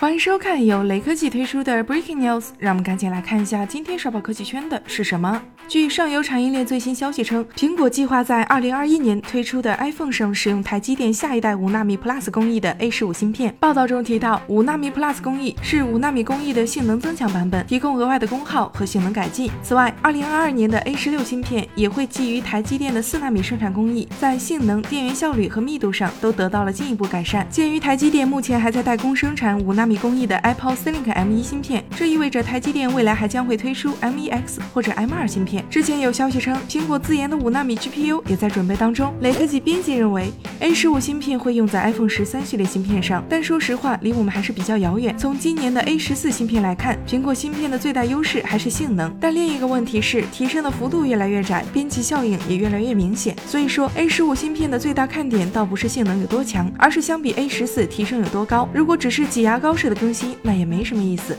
欢迎收看由雷科技推出的 Breaking News，让我们赶紧来看一下今天刷爆科技圈的是什么。据上游产业链最新消息称，苹果计划在2021年推出的 iPhone 上使用台积电下一代五纳米 Plus 工艺的 A15 芯片。报道中提到，五纳米 Plus 工艺是五纳米工艺的性能增强版本，提供额外的功耗和性能改进。此外，2022年的 A16 芯片也会基于台积电的四纳米生产工艺，在性能、电源效率和密度上都得到了进一步改善。鉴于台积电目前还在代工生产五纳米工艺的 Apple Silicon M1 芯片，这意味着台积电未来还将会推出 M1X 或者 M2 芯片。之前有消息称，苹果自研的五纳米 GPU 也在准备当中。雷科技编辑认为，A15 芯片会用在 iPhone 十三系列芯片上，但说实话，离我们还是比较遥远。从今年的 A14 芯片来看，苹果芯片的最大优势还是性能，但另一个问题是，提升的幅度越来越窄，边际效应也越来越明显。所以说，A15 芯片的最大看点倒不是性能有多强，而是相比 A14 提升有多高。如果只是挤牙膏式的更新，那也没什么意思。